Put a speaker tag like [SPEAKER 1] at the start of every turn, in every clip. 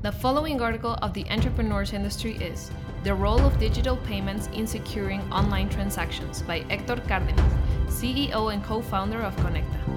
[SPEAKER 1] The following article of the entrepreneurs industry is The Role of Digital Payments in Securing Online Transactions by Héctor Cárdenas, CEO and co founder of Conekta.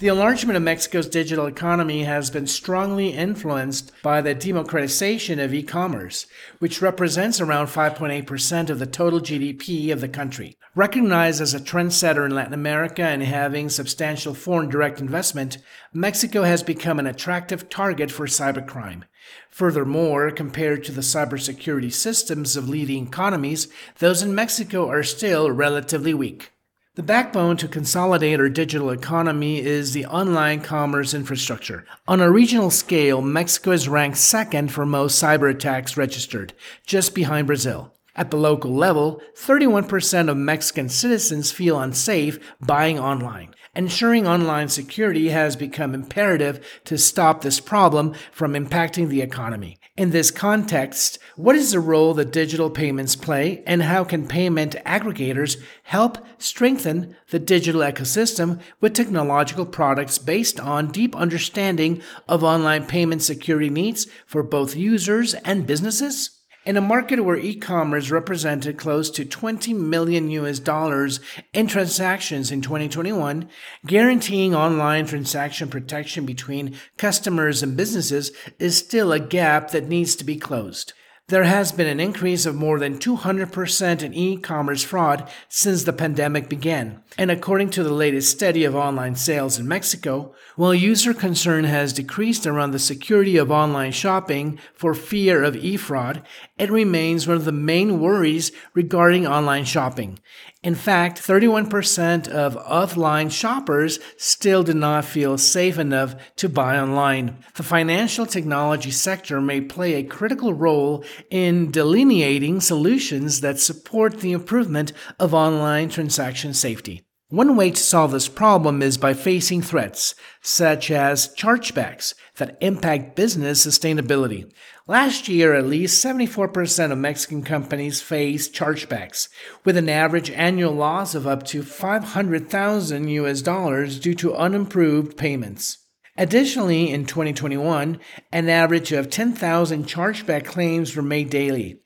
[SPEAKER 2] The enlargement of Mexico's digital economy has been strongly influenced by the democratization of e commerce, which represents around 5.8% of the total GDP of the country. Recognized as a trendsetter in Latin America and having substantial foreign direct investment, Mexico has become an attractive target for cybercrime. Furthermore, compared to the cybersecurity systems of leading economies, those in Mexico are still relatively weak. The backbone to consolidate our digital economy is the online commerce infrastructure. On a regional scale, Mexico is ranked second for most cyber attacks registered, just behind Brazil. At the local level, 31% of Mexican citizens feel unsafe buying online. Ensuring online security has become imperative to stop this problem from impacting the economy. In this context, what is the role that digital payments play, and how can payment aggregators help strengthen the digital ecosystem with technological products based on deep understanding of online payment security needs for both users and businesses? In a market where e-commerce represented close to 20 million US dollars in transactions in 2021, guaranteeing online transaction protection between customers and businesses is still a gap that needs to be closed. There has been an increase of more than 200% in e commerce fraud since the pandemic began. And according to the latest study of online sales in Mexico, while user concern has decreased around the security of online shopping for fear of e fraud, it remains one of the main worries regarding online shopping. In fact, 31% of offline shoppers still do not feel safe enough to buy online. The financial technology sector may play a critical role in delineating solutions that support the improvement of online transaction safety. One way to solve this problem is by facing threats, such as chargebacks, that impact business sustainability. Last year, at least 74% of Mexican companies faced chargebacks, with an average annual loss of up to 500,000 US dollars due to unimproved payments. Additionally, in 2021, an average of 10,000 chargeback claims were made daily.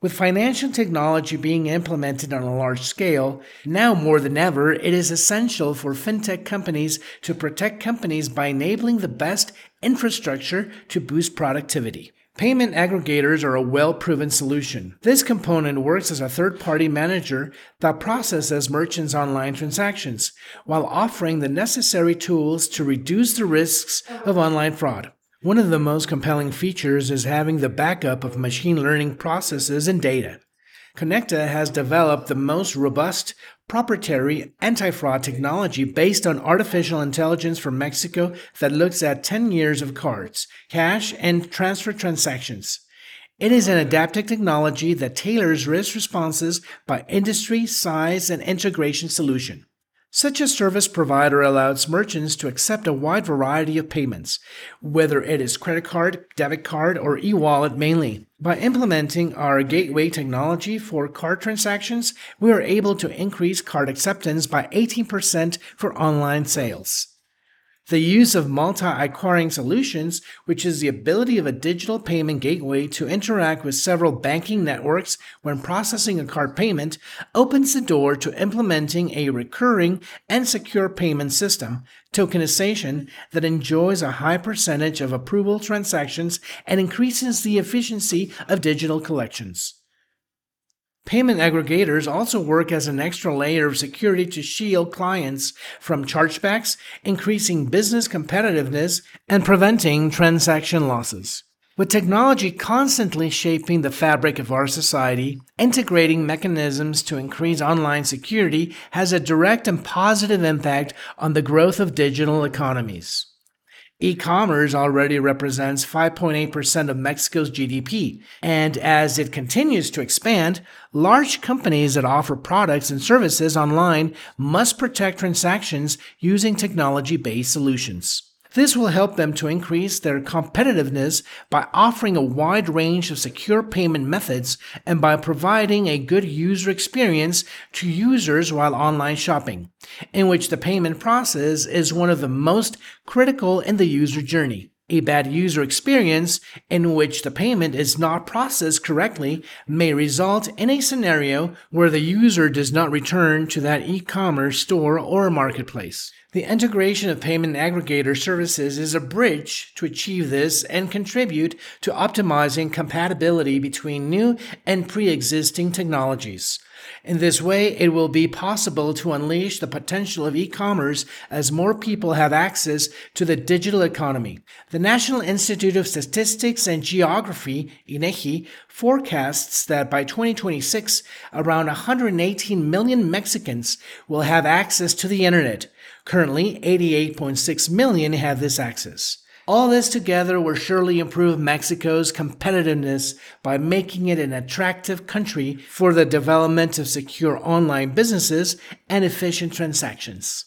[SPEAKER 2] With financial technology being implemented on a large scale, now more than ever, it is essential for fintech companies to protect companies by enabling the best infrastructure to boost productivity. Payment aggregators are a well proven solution. This component works as a third party manager that processes merchants' online transactions while offering the necessary tools to reduce the risks of online fraud. One of the most compelling features is having the backup of machine learning processes and data. Conekta has developed the most robust proprietary anti fraud technology based on artificial intelligence from Mexico that looks at 10 years of cards, cash, and transfer transactions. It is an adaptive technology that tailors risk responses by industry, size, and integration solution. Such a service provider allows merchants to accept a wide variety of payments, whether it is credit card, debit card, or e wallet mainly. By implementing our gateway technology for card transactions, we are able to increase card acceptance by 18% for online sales. The use of multi acquiring solutions, which is the ability of a digital payment gateway to interact with several banking networks when processing a card payment, opens the door to implementing a recurring and secure payment system, tokenization, that enjoys a high percentage of approval transactions and increases the efficiency of digital collections. Payment aggregators also work as an extra layer of security to shield clients from chargebacks, increasing business competitiveness and preventing transaction losses. With technology constantly shaping the fabric of our society, integrating mechanisms to increase online security has a direct and positive impact on the growth of digital economies. E commerce already represents 5.8% of Mexico's GDP, and as it continues to expand, large companies that offer products and services online must protect transactions using technology based solutions. This will help them to increase their competitiveness by offering a wide range of secure payment methods and by providing a good user experience to users while online shopping, in which the payment process is one of the most critical in the user journey. A bad user experience in which the payment is not processed correctly may result in a scenario where the user does not return to that e commerce store or marketplace. The integration of payment aggregator services is a bridge to achieve this and contribute to optimizing compatibility between new and pre existing technologies. In this way, it will be possible to unleash the potential of e-commerce as more people have access to the digital economy. The National Institute of Statistics and Geography, INEGI, forecasts that by 2026, around 118 million Mexicans will have access to the internet. Currently, 88.6 million have this access. All this together will surely improve Mexico's competitiveness by making it an attractive country for the development of secure online businesses and efficient transactions.